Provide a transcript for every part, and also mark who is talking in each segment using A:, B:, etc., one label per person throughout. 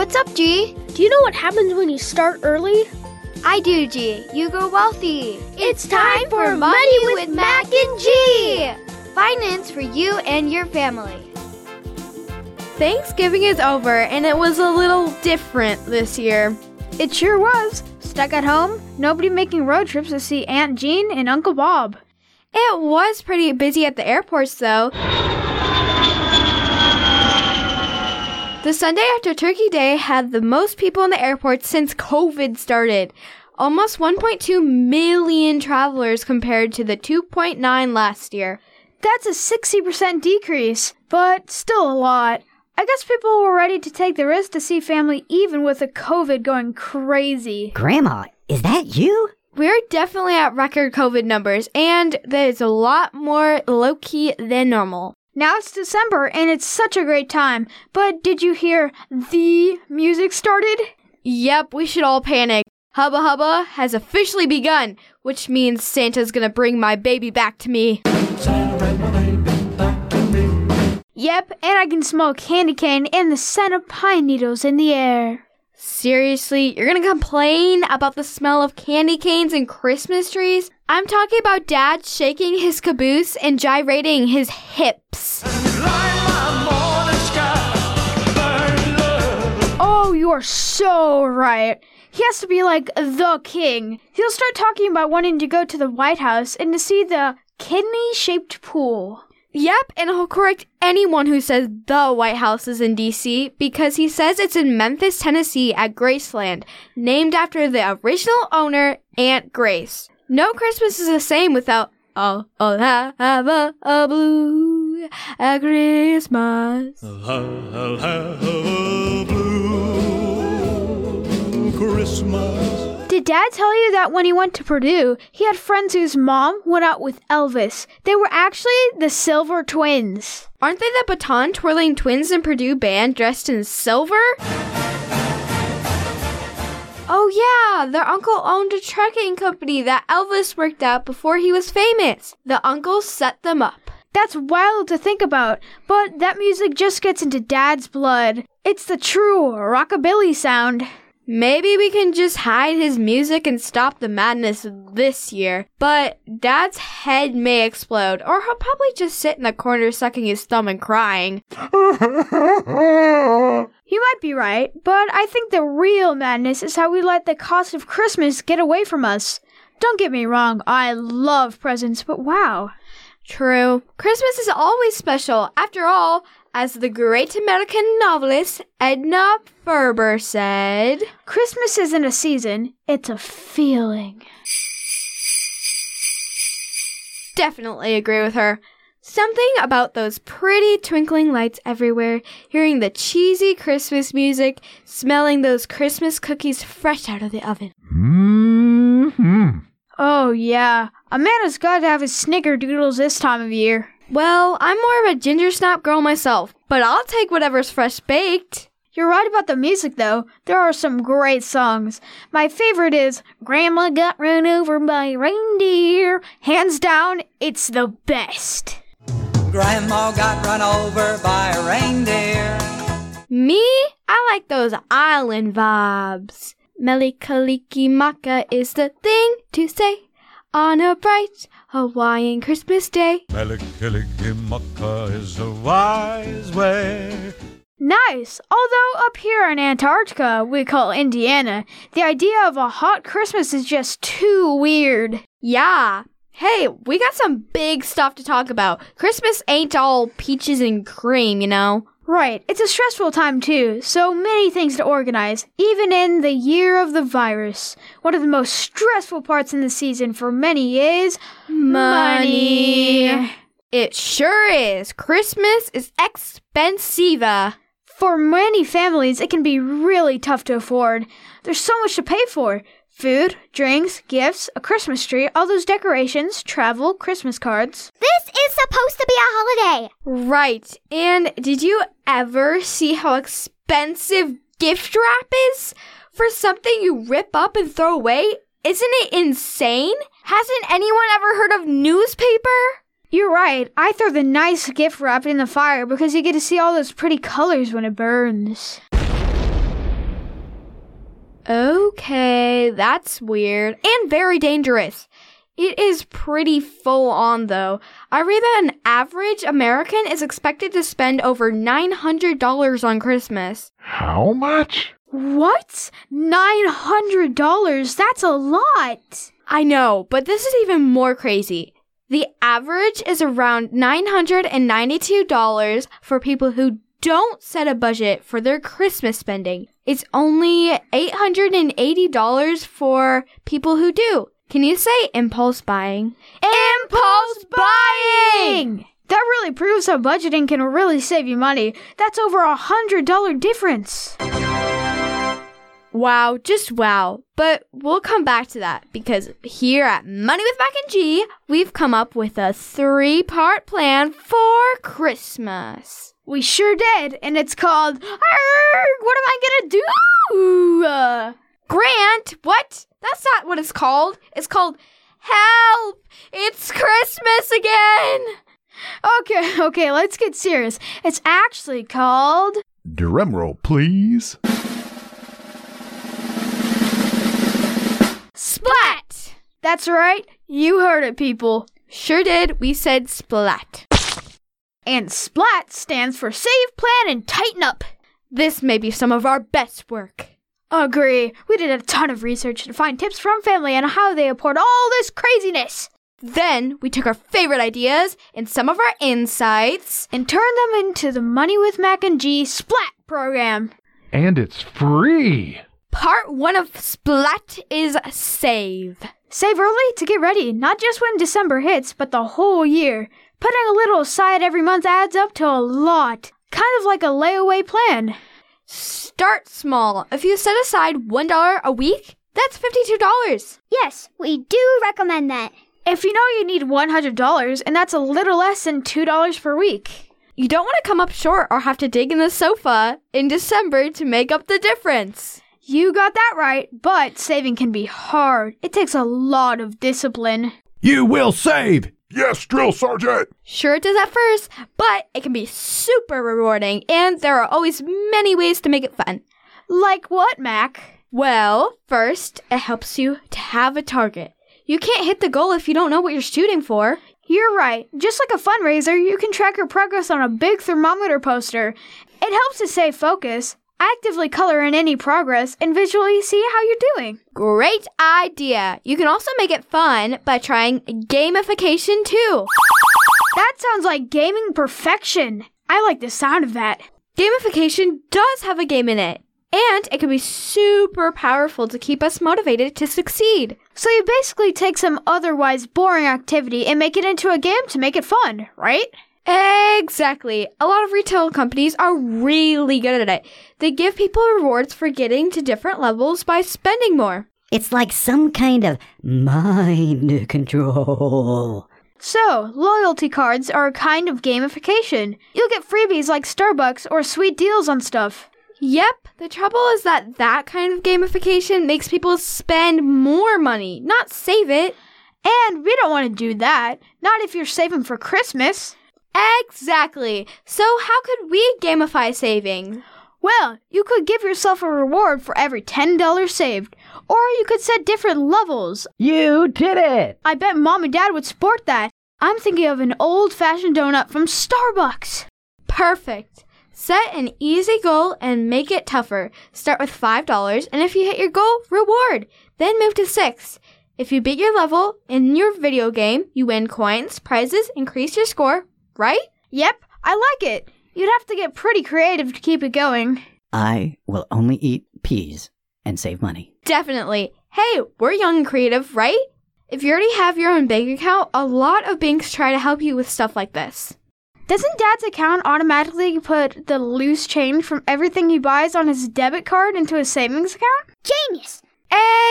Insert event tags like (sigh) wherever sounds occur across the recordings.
A: What's up, G?
B: Do you know what happens when you start early?
A: I do, G. You go wealthy.
B: It's time for Money with Mac and G.
A: Finance for you and your family.
C: Thanksgiving is over and it was a little different this year.
D: It sure was. Stuck at home, nobody making road trips to see Aunt Jean and Uncle Bob.
C: It was pretty busy at the airports though. The Sunday after Turkey Day had the most people in the airport since COVID started. Almost 1.2 million travelers compared to the 2.9 last year.
D: That's a 60% decrease, but still a lot. I guess people were ready to take the risk to see family even with the COVID going crazy.
E: Grandma, is that you?
C: We're definitely at record COVID numbers, and there's a lot more low key than normal.
D: Now it's December and it's such a great time, but did you hear the music started?
C: Yep, we should all panic. Hubba Hubba has officially begun, which means Santa's gonna bring my baby back to me.
D: Yep, and I can smell candy cane and the scent of pine needles in the air.
C: Seriously, you're gonna complain about the smell of candy canes and Christmas trees? I'm talking about Dad shaking his caboose and gyrating his hips.
D: Oh, you're so right. He has to be like the king. He'll start talking about wanting to go to the White House and to see the kidney shaped pool.
C: Yep, and he'll correct anyone who says the White House is in DC because he says it's in Memphis, Tennessee at Graceland, named after the original owner, Aunt Grace. No Christmas is the same without Oh, oh, have a, a blue a Christmas.
F: I'll have a blue Christmas.
D: Did Dad tell you that when he went to Purdue, he had friends whose mom went out with Elvis? They were actually the Silver Twins.
C: Aren't they the baton twirling twins in Purdue band dressed in silver? Oh, yeah, their uncle owned a trucking company that Elvis worked at before he was famous. The uncle set them up.
D: That's wild to think about, but that music just gets into Dad's blood. It's the true rockabilly sound.
C: Maybe we can just hide his music and stop the madness this year. But Dad's head may explode, or he'll probably just sit in the corner sucking his thumb and crying. (laughs)
D: You might be right, but I think the real madness is how we let the cost of Christmas get away from us. Don't get me wrong, I love presents, but wow.
C: True. Christmas is always special. After all, as the great American novelist Edna Ferber said,
D: Christmas isn't a season, it's a feeling.
C: Definitely agree with her. Something about those pretty twinkling lights everywhere, hearing the cheesy Christmas music, smelling those Christmas cookies fresh out of the oven.
E: Mm-hmm.
D: Oh, yeah. A man has got to have his snickerdoodles this time of year.
C: Well, I'm more of a ginger snap girl myself, but I'll take whatever's fresh baked.
D: You're right about the music, though. There are some great songs. My favorite is Grandma Got Run Over by a Reindeer. Hands down, it's the best.
G: Grandma got run over by a reindeer.
C: Me? I like those island vibes. Mele Kalikimaka is the thing to say on a bright Hawaiian Christmas day.
F: Mele Kalikimaka is a wise way.
D: Nice. Although up here in Antarctica, we call Indiana, the idea of a hot Christmas is just too weird.
C: Yeah. Hey, we got some big stuff to talk about. Christmas ain't all peaches and cream, you know.
D: Right, it's a stressful time too, so many things to organize, even in the year of the virus. One of the most stressful parts in the season for many is money.
C: It sure is. Christmas is expensive.
D: For many families, it can be really tough to afford. There's so much to pay for food, drinks, gifts, a Christmas tree, all those decorations, travel, Christmas cards.
A: This is supposed to be a holiday.
C: Right. And did you ever see how expensive gift wrap is? For something you rip up and throw away? Isn't it insane? Hasn't anyone ever heard of newspaper?
D: You're right. I throw the nice gift wrap in the fire because you get to see all those pretty colors when it burns.
C: Okay, that's weird and very dangerous. It is pretty full on though. I read that an average American is expected to spend over $900 on Christmas.
H: How much?
D: What? $900? That's a lot.
C: I know, but this is even more crazy. The average is around $992 for people who don't set a budget for their Christmas spending. It's only $880 for people who do. Can you say impulse buying?
D: Impulse buying! That really proves how budgeting can really save you money. That's over a hundred dollar difference.
C: Wow, just wow. But we'll come back to that because here at Money with Mac and G, we've come up with a three part plan for Christmas.
D: We sure did, and it's called Arrgh, What Am I Gonna Do? Uh,
C: Grant, what? That's not what it's called. It's called Help! It's Christmas again!
D: okay, (laughs) okay, let's get serious. It's actually called
H: Drumroll, please.
C: Splat!
D: That's right, you heard it, people.
C: Sure did. We said splat.
D: And SPLAT stands for Save, Plan, and Tighten Up.
C: This may be some of our best work.
D: Agree. We did a ton of research to find tips from family on how they afford all this craziness.
C: Then we took our favorite ideas and some of our insights.
D: And turned them into the Money with Mac and G Splat program.
H: And it's free.
C: Part one of Splat is save.
D: Save early to get ready, not just when December hits, but the whole year. Putting a little aside every month adds up to a lot. Kind of like a layaway plan.
C: Start small. If you set aside $1 a week, that's $52.
B: Yes, we do recommend that.
D: If you know you need $100, and that's a little less than $2 per week.
C: You don't want to come up short or have to dig in the sofa in December to make up the difference.
D: You got that right, but saving can be hard. It takes a lot of discipline.
H: You will save. Yes, drill sergeant.
C: Sure, it does at first, but it can be super rewarding, and there are always many ways to make it fun.
D: Like what, Mac?
C: Well, first, it helps you to have a target. You can't hit the goal if you don't know what you're shooting for.
D: You're right. Just like a fundraiser, you can track your progress on a big thermometer poster. It helps to stay focused, actively color in any progress, and visually see how you're doing.
C: Great idea. You can also make it fun by trying gamification too.
D: That sounds like gaming perfection. I like the sound of that.
C: Gamification does have a game in it, and it can be super powerful to keep us motivated to succeed.
D: So you basically take some otherwise boring activity and make it into a game to make it fun, right?
C: Exactly. A lot of retail companies are really good at it. They give people rewards for getting to different levels by spending more.
E: It's like some kind of mind (laughs) control.
D: So, loyalty cards are a kind of gamification. You'll get freebies like Starbucks or sweet deals on stuff.
C: Yep, the trouble is that that kind of gamification makes people spend more money, not save it.
D: And we don't want to do that. Not if you're saving for Christmas.
C: Exactly. So, how could we gamify saving?
D: Well, you could give yourself a reward for every $10 saved, or you could set different levels.
E: You did it!
D: I bet mom and dad would support that. I'm thinking of an old fashioned donut from Starbucks.
C: Perfect. Set an easy goal and make it tougher. Start with $5, and if you hit your goal, reward. Then move to 6. If you beat your level in your video game, you win coins, prizes, increase your score, right?
D: Yep, I like it. You'd have to get pretty creative to keep it going.
E: I will only eat peas and save money.
C: Definitely. Hey, we're young and creative, right? If you already have your own bank account, a lot of banks try to help you with stuff like this.
D: Doesn't Dad's account automatically put the loose change from everything he buys on his debit card into his savings account?
B: Genius!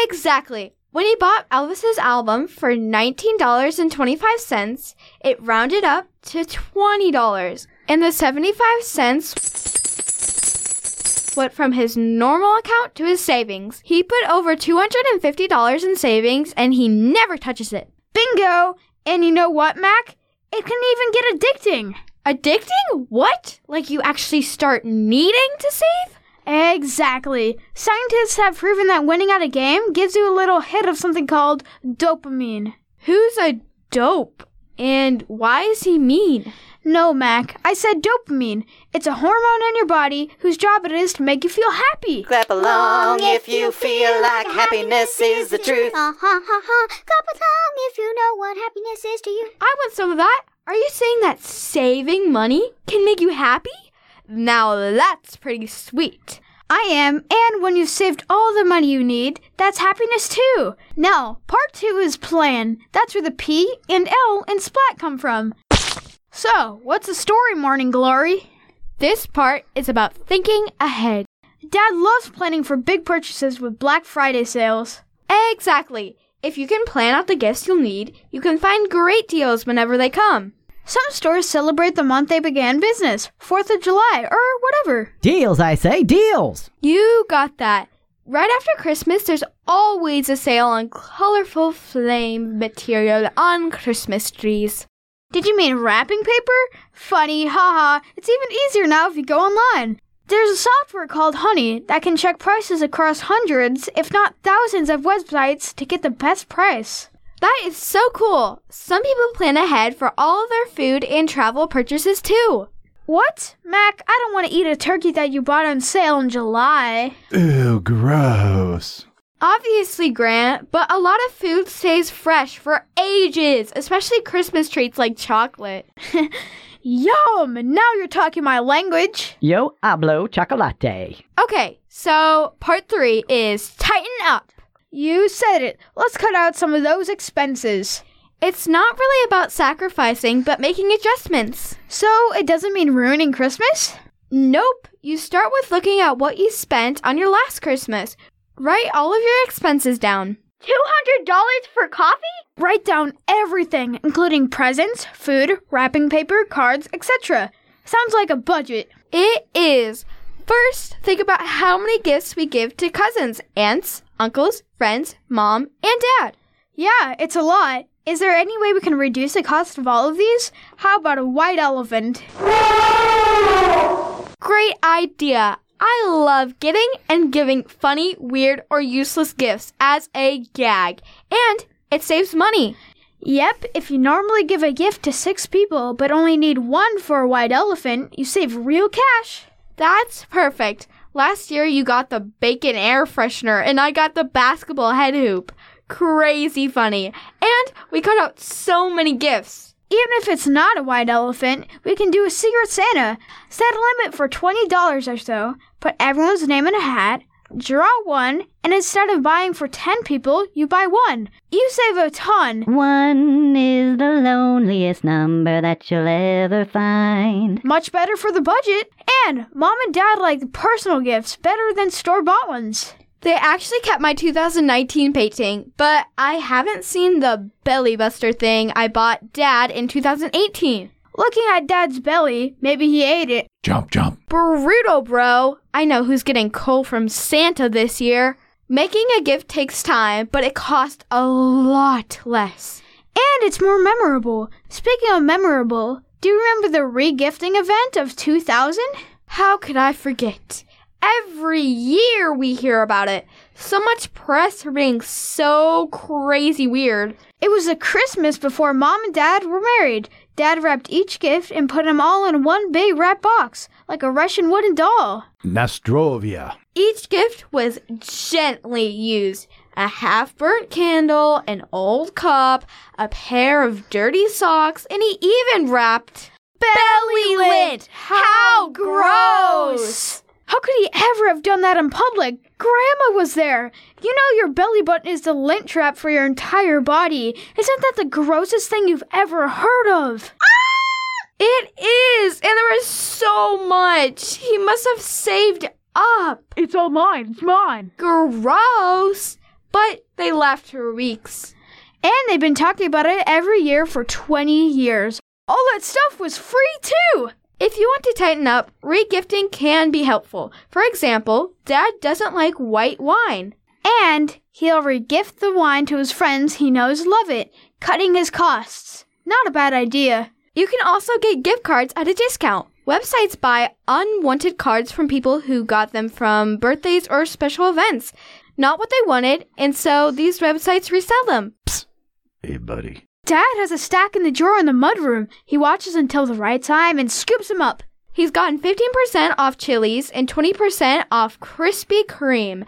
C: Exactly. When he bought Elvis's album for $19.25, it rounded up to $20. And the 75 cents went from his normal account to his savings. He put over $250 in savings and he never touches it.
D: Bingo! And you know what, Mac? It can even get addicting.
C: Addicting? What? Like you actually start needing to save?
D: Exactly. Scientists have proven that winning at a game gives you a little hit of something called dopamine.
C: Who's a dope? And why is he mean?
D: No, Mac. I said dopamine. It's a hormone in your body whose job it is to make you feel happy.
G: Clap along if you feel like happiness is the truth.
A: Ha ha ha ha. Clap along if you know what happiness is to you.
C: I want some of that. Are you saying that saving money can make you happy? Now that's pretty sweet.
D: I am, and when you've saved all the money you need, that's happiness too. Now, part two is plan. That's where the P and L and Splat come from. So, what's the story, Morning Glory?
C: This part is about thinking ahead.
D: Dad loves planning for big purchases with Black Friday sales.
C: Exactly. If you can plan out the gifts you'll need, you can find great deals whenever they come.
D: Some stores celebrate the month they began business, 4th of July, or whatever.
E: Deals, I say, deals!
C: You got that. Right after Christmas, there's always a sale on colorful flame material on Christmas trees.
D: Did you mean wrapping paper? Funny, haha. It's even easier now if you go online. There's a software called Honey that can check prices across hundreds, if not thousands, of websites to get the best price.
C: That is so cool. Some people plan ahead for all of their food and travel purchases too.
D: What? Mac, I don't want to eat a turkey that you bought on sale in July.
H: Ew, gross.
C: Obviously, Grant, but a lot of food stays fresh for ages, especially Christmas treats like chocolate. (laughs)
D: Yum! Now you're talking my language.
E: Yo hablo chocolate.
C: Okay, so part three is tighten up.
D: You said it. Let's cut out some of those expenses.
C: It's not really about sacrificing, but making adjustments.
D: So, it doesn't mean ruining Christmas?
C: Nope. You start with looking at what you spent on your last Christmas. Write all of your expenses down.
A: $200 for coffee?
D: Write down everything, including presents, food, wrapping paper, cards, etc. Sounds like a budget.
C: It is. First, think about how many gifts we give to cousins, aunts, uncles, friends, mom, and dad.
D: Yeah, it's a lot. Is there any way we can reduce the cost of all of these? How about a white elephant?
C: Great idea. I love getting and giving funny, weird, or useless gifts as a gag. And it saves money.
D: Yep, if you normally give a gift to six people but only need one for a white elephant, you save real cash.
C: That's perfect. Last year you got the bacon air freshener and I got the basketball head hoop. Crazy funny. And we cut out so many gifts.
D: Even if it's not a white elephant, we can do a Secret Santa. Set a limit for $20 or so, put everyone's name in a hat, draw one, and instead of buying for 10 people, you buy one. You save a ton.
E: One is the loneliest number that you'll ever find.
D: Much better for the budget. And mom and dad like personal gifts better than store bought ones.
C: They actually kept my 2019 painting, but I haven't seen the belly buster thing I bought dad in 2018.
D: Looking at dad's belly, maybe he ate it.
H: Jump, jump.
C: Brutal, bro. I know who's getting coal from Santa this year. Making a gift takes time, but it costs a lot less.
D: And it's more memorable. Speaking of memorable, do you remember the regifting event of 2000?
C: How could I forget? Every year we hear about it. So much press for being so crazy weird.
D: It was a Christmas before mom and dad were married. Dad wrapped each gift and put them all in one big wrap box, like a Russian wooden doll.
H: Nastrovia.
C: Each gift was gently used. A half burnt candle, an old cup, a pair of dirty socks, and he even wrapped belly lint. How gross!
D: How could he ever have done that in public? Grandma was there. You know your belly button is the lint trap for your entire body. Isn't that the grossest thing you've ever heard of? Ah!
C: It is, and there is so much. He must have saved up.
D: It's all mine. It's mine.
C: Gross. But they left for weeks.
D: And they've been talking about it every year for 20 years. All that stuff was free too.
C: If you want to tighten up, regifting can be helpful. For example, Dad doesn't like white wine.
D: And he'll regift the wine to his friends he knows love it, cutting his costs. Not a bad idea.
C: You can also get gift cards at a discount. Websites buy unwanted cards from people who got them from birthdays or special events. Not what they wanted, and so these websites resell them. Psst.
H: Hey, buddy.
D: Dad has a stack in the drawer in the mudroom. He watches until the right time and scoops them up.
C: He's gotten 15% off Chili's and 20% off Krispy Kreme,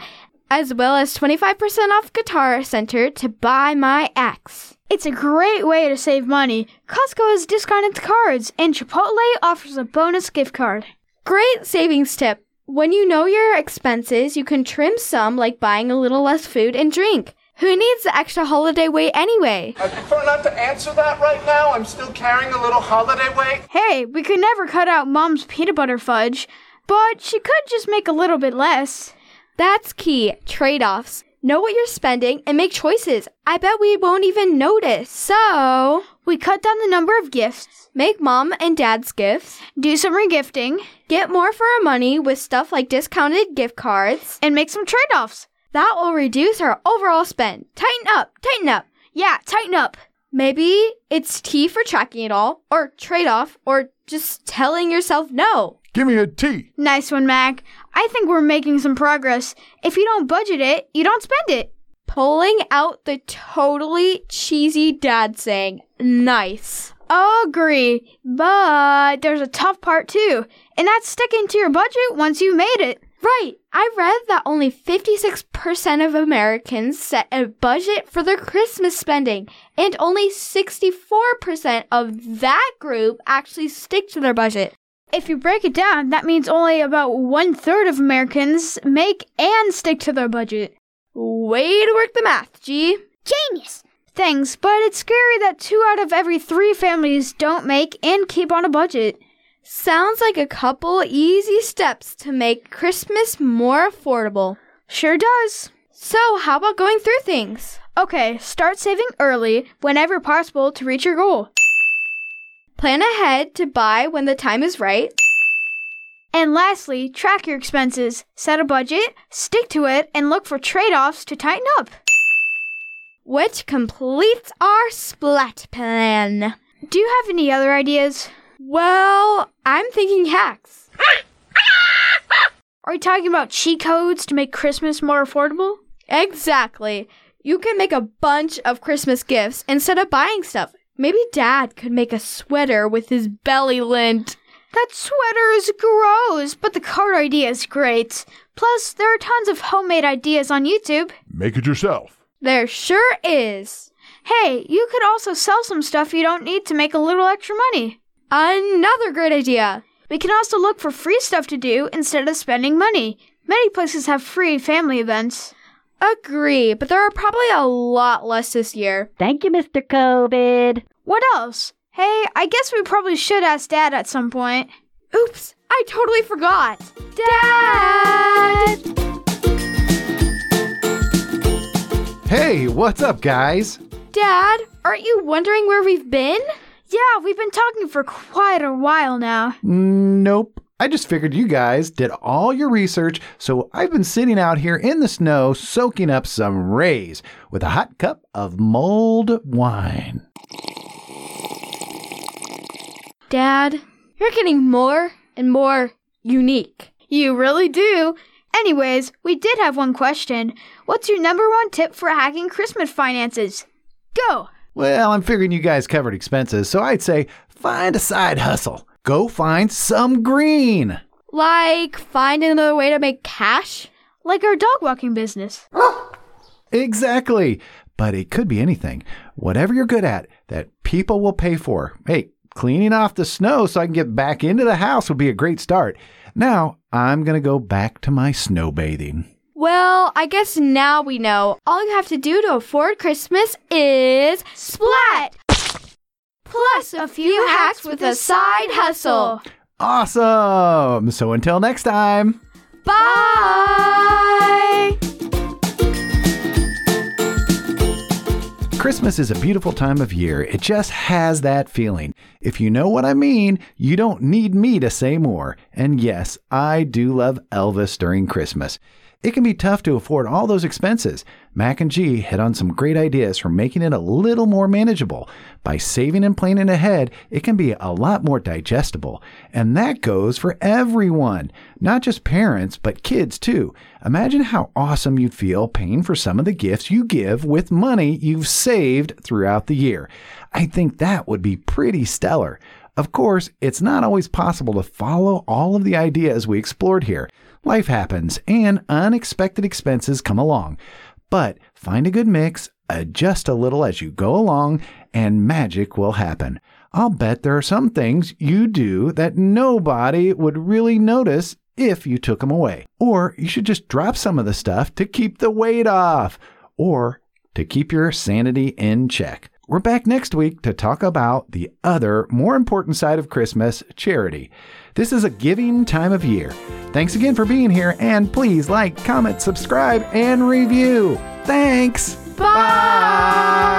C: as well as 25% off Guitar Center to buy my axe.
D: It's a great way to save money. Costco has discounted cards, and Chipotle offers a bonus gift card.
C: Great savings tip. When you know your expenses, you can trim some, like buying a little less food and drink. Who needs the extra holiday weight anyway?
I: I prefer not to answer that right now. I'm still carrying a little holiday weight.
D: Hey, we could never cut out Mom's peanut butter fudge, but she could just make a little bit less.
C: That's key. Trade offs. Know what you're spending and make choices. I bet we won't even notice. So,
D: We cut down the number of gifts,
C: make mom and dad's gifts,
D: do some regifting,
C: get more for our money with stuff like discounted gift cards.
D: and make some trade offs.
C: That will reduce our overall spend. Tighten up, tighten up.
D: Yeah, tighten up.
C: Maybe it's T for tracking it all, or trade off, or just telling yourself no.
H: Give me a T.
D: Nice one, Mac. I think we're making some progress. If you don't budget it, you don't spend it.
C: Pulling out the totally cheesy dad saying, nice.
D: Agree. But there's a tough part too, and that's sticking to your budget once you made it.
C: Right. I read that only 56% of Americans set a budget for their Christmas spending, and only 64% of that group actually stick to their budget.
D: If you break it down, that means only about one third of Americans make and stick to their budget.
C: Way to work the math, G.
A: Genius.
D: Thanks, but it's scary that two out of every three families don't make and keep on a budget.
C: Sounds like a couple easy steps to make Christmas more affordable.
D: Sure does.
C: So, how about going through things?
D: Okay, start saving early whenever possible to reach your goal.
C: Plan ahead to buy when the time is right.
D: And lastly, track your expenses, set a budget, stick to it, and look for trade offs to tighten up.
C: Which completes our splat plan.
D: Do you have any other ideas?
C: Well, I'm thinking hacks.
D: Are you talking about cheat codes to make Christmas more affordable?
C: Exactly. You can make a bunch of Christmas gifts instead of buying stuff. Maybe dad could make a sweater with his belly lint.
D: That sweater is gross, but the card idea is great. Plus, there are tons of homemade ideas on YouTube.
H: Make it yourself.
C: There sure is.
D: Hey, you could also sell some stuff you don't need to make a little extra money.
C: Another great idea.
D: We can also look for free stuff to do instead of spending money. Many places have free family events.
C: Agree, but there are probably a lot less this year.
E: Thank you, Mr. COVID.
D: What else? Hey, I guess we probably should ask Dad at some point.
C: Oops, I totally forgot. Dad!
H: Hey, what's up, guys?
C: Dad, aren't you wondering where we've been?
D: Yeah, we've been talking for quite a while now.
H: Nope. I just figured you guys did all your research, so I've been sitting out here in the snow soaking up some rays with a hot cup of mulled wine.
C: Dad, you're getting more and more unique.
D: You really do. Anyways, we did have one question. What's your number one tip for hacking Christmas finances? Go!
H: Well, I'm figuring you guys covered expenses, so I'd say find a side hustle. Go find some green.
C: Like, find another way to make cash?
D: Like our dog walking business.
H: Exactly. But it could be anything. Whatever you're good at that people will pay for. Hey, cleaning off the snow so I can get back into the house would be a great start. Now, I'm going to go back to my snow bathing.
C: Well, I guess now we know. All you have to do to afford Christmas is splat! Plus a few hacks with a side hustle.
H: Awesome. So until next time.
C: Bye!
H: Christmas is a beautiful time of year. It just has that feeling. If you know what I mean, you don't need me to say more. And yes, I do love Elvis during Christmas. It can be tough to afford all those expenses. Mac and G hit on some great ideas for making it a little more manageable. By saving and planning ahead, it can be a lot more digestible. And that goes for everyone, not just parents, but kids too. Imagine how awesome you'd feel paying for some of the gifts you give with money you've saved throughout the year. I think that would be pretty stellar. Of course, it's not always possible to follow all of the ideas we explored here. Life happens and unexpected expenses come along. But find a good mix, adjust a little as you go along, and magic will happen. I'll bet there are some things you do that nobody would really notice if you took them away. Or you should just drop some of the stuff to keep the weight off, or to keep your sanity in check. We're back next week to talk about the other, more important side of Christmas charity. This is a giving time of year. Thanks again for being here, and please like, comment, subscribe, and review. Thanks.
C: Bye.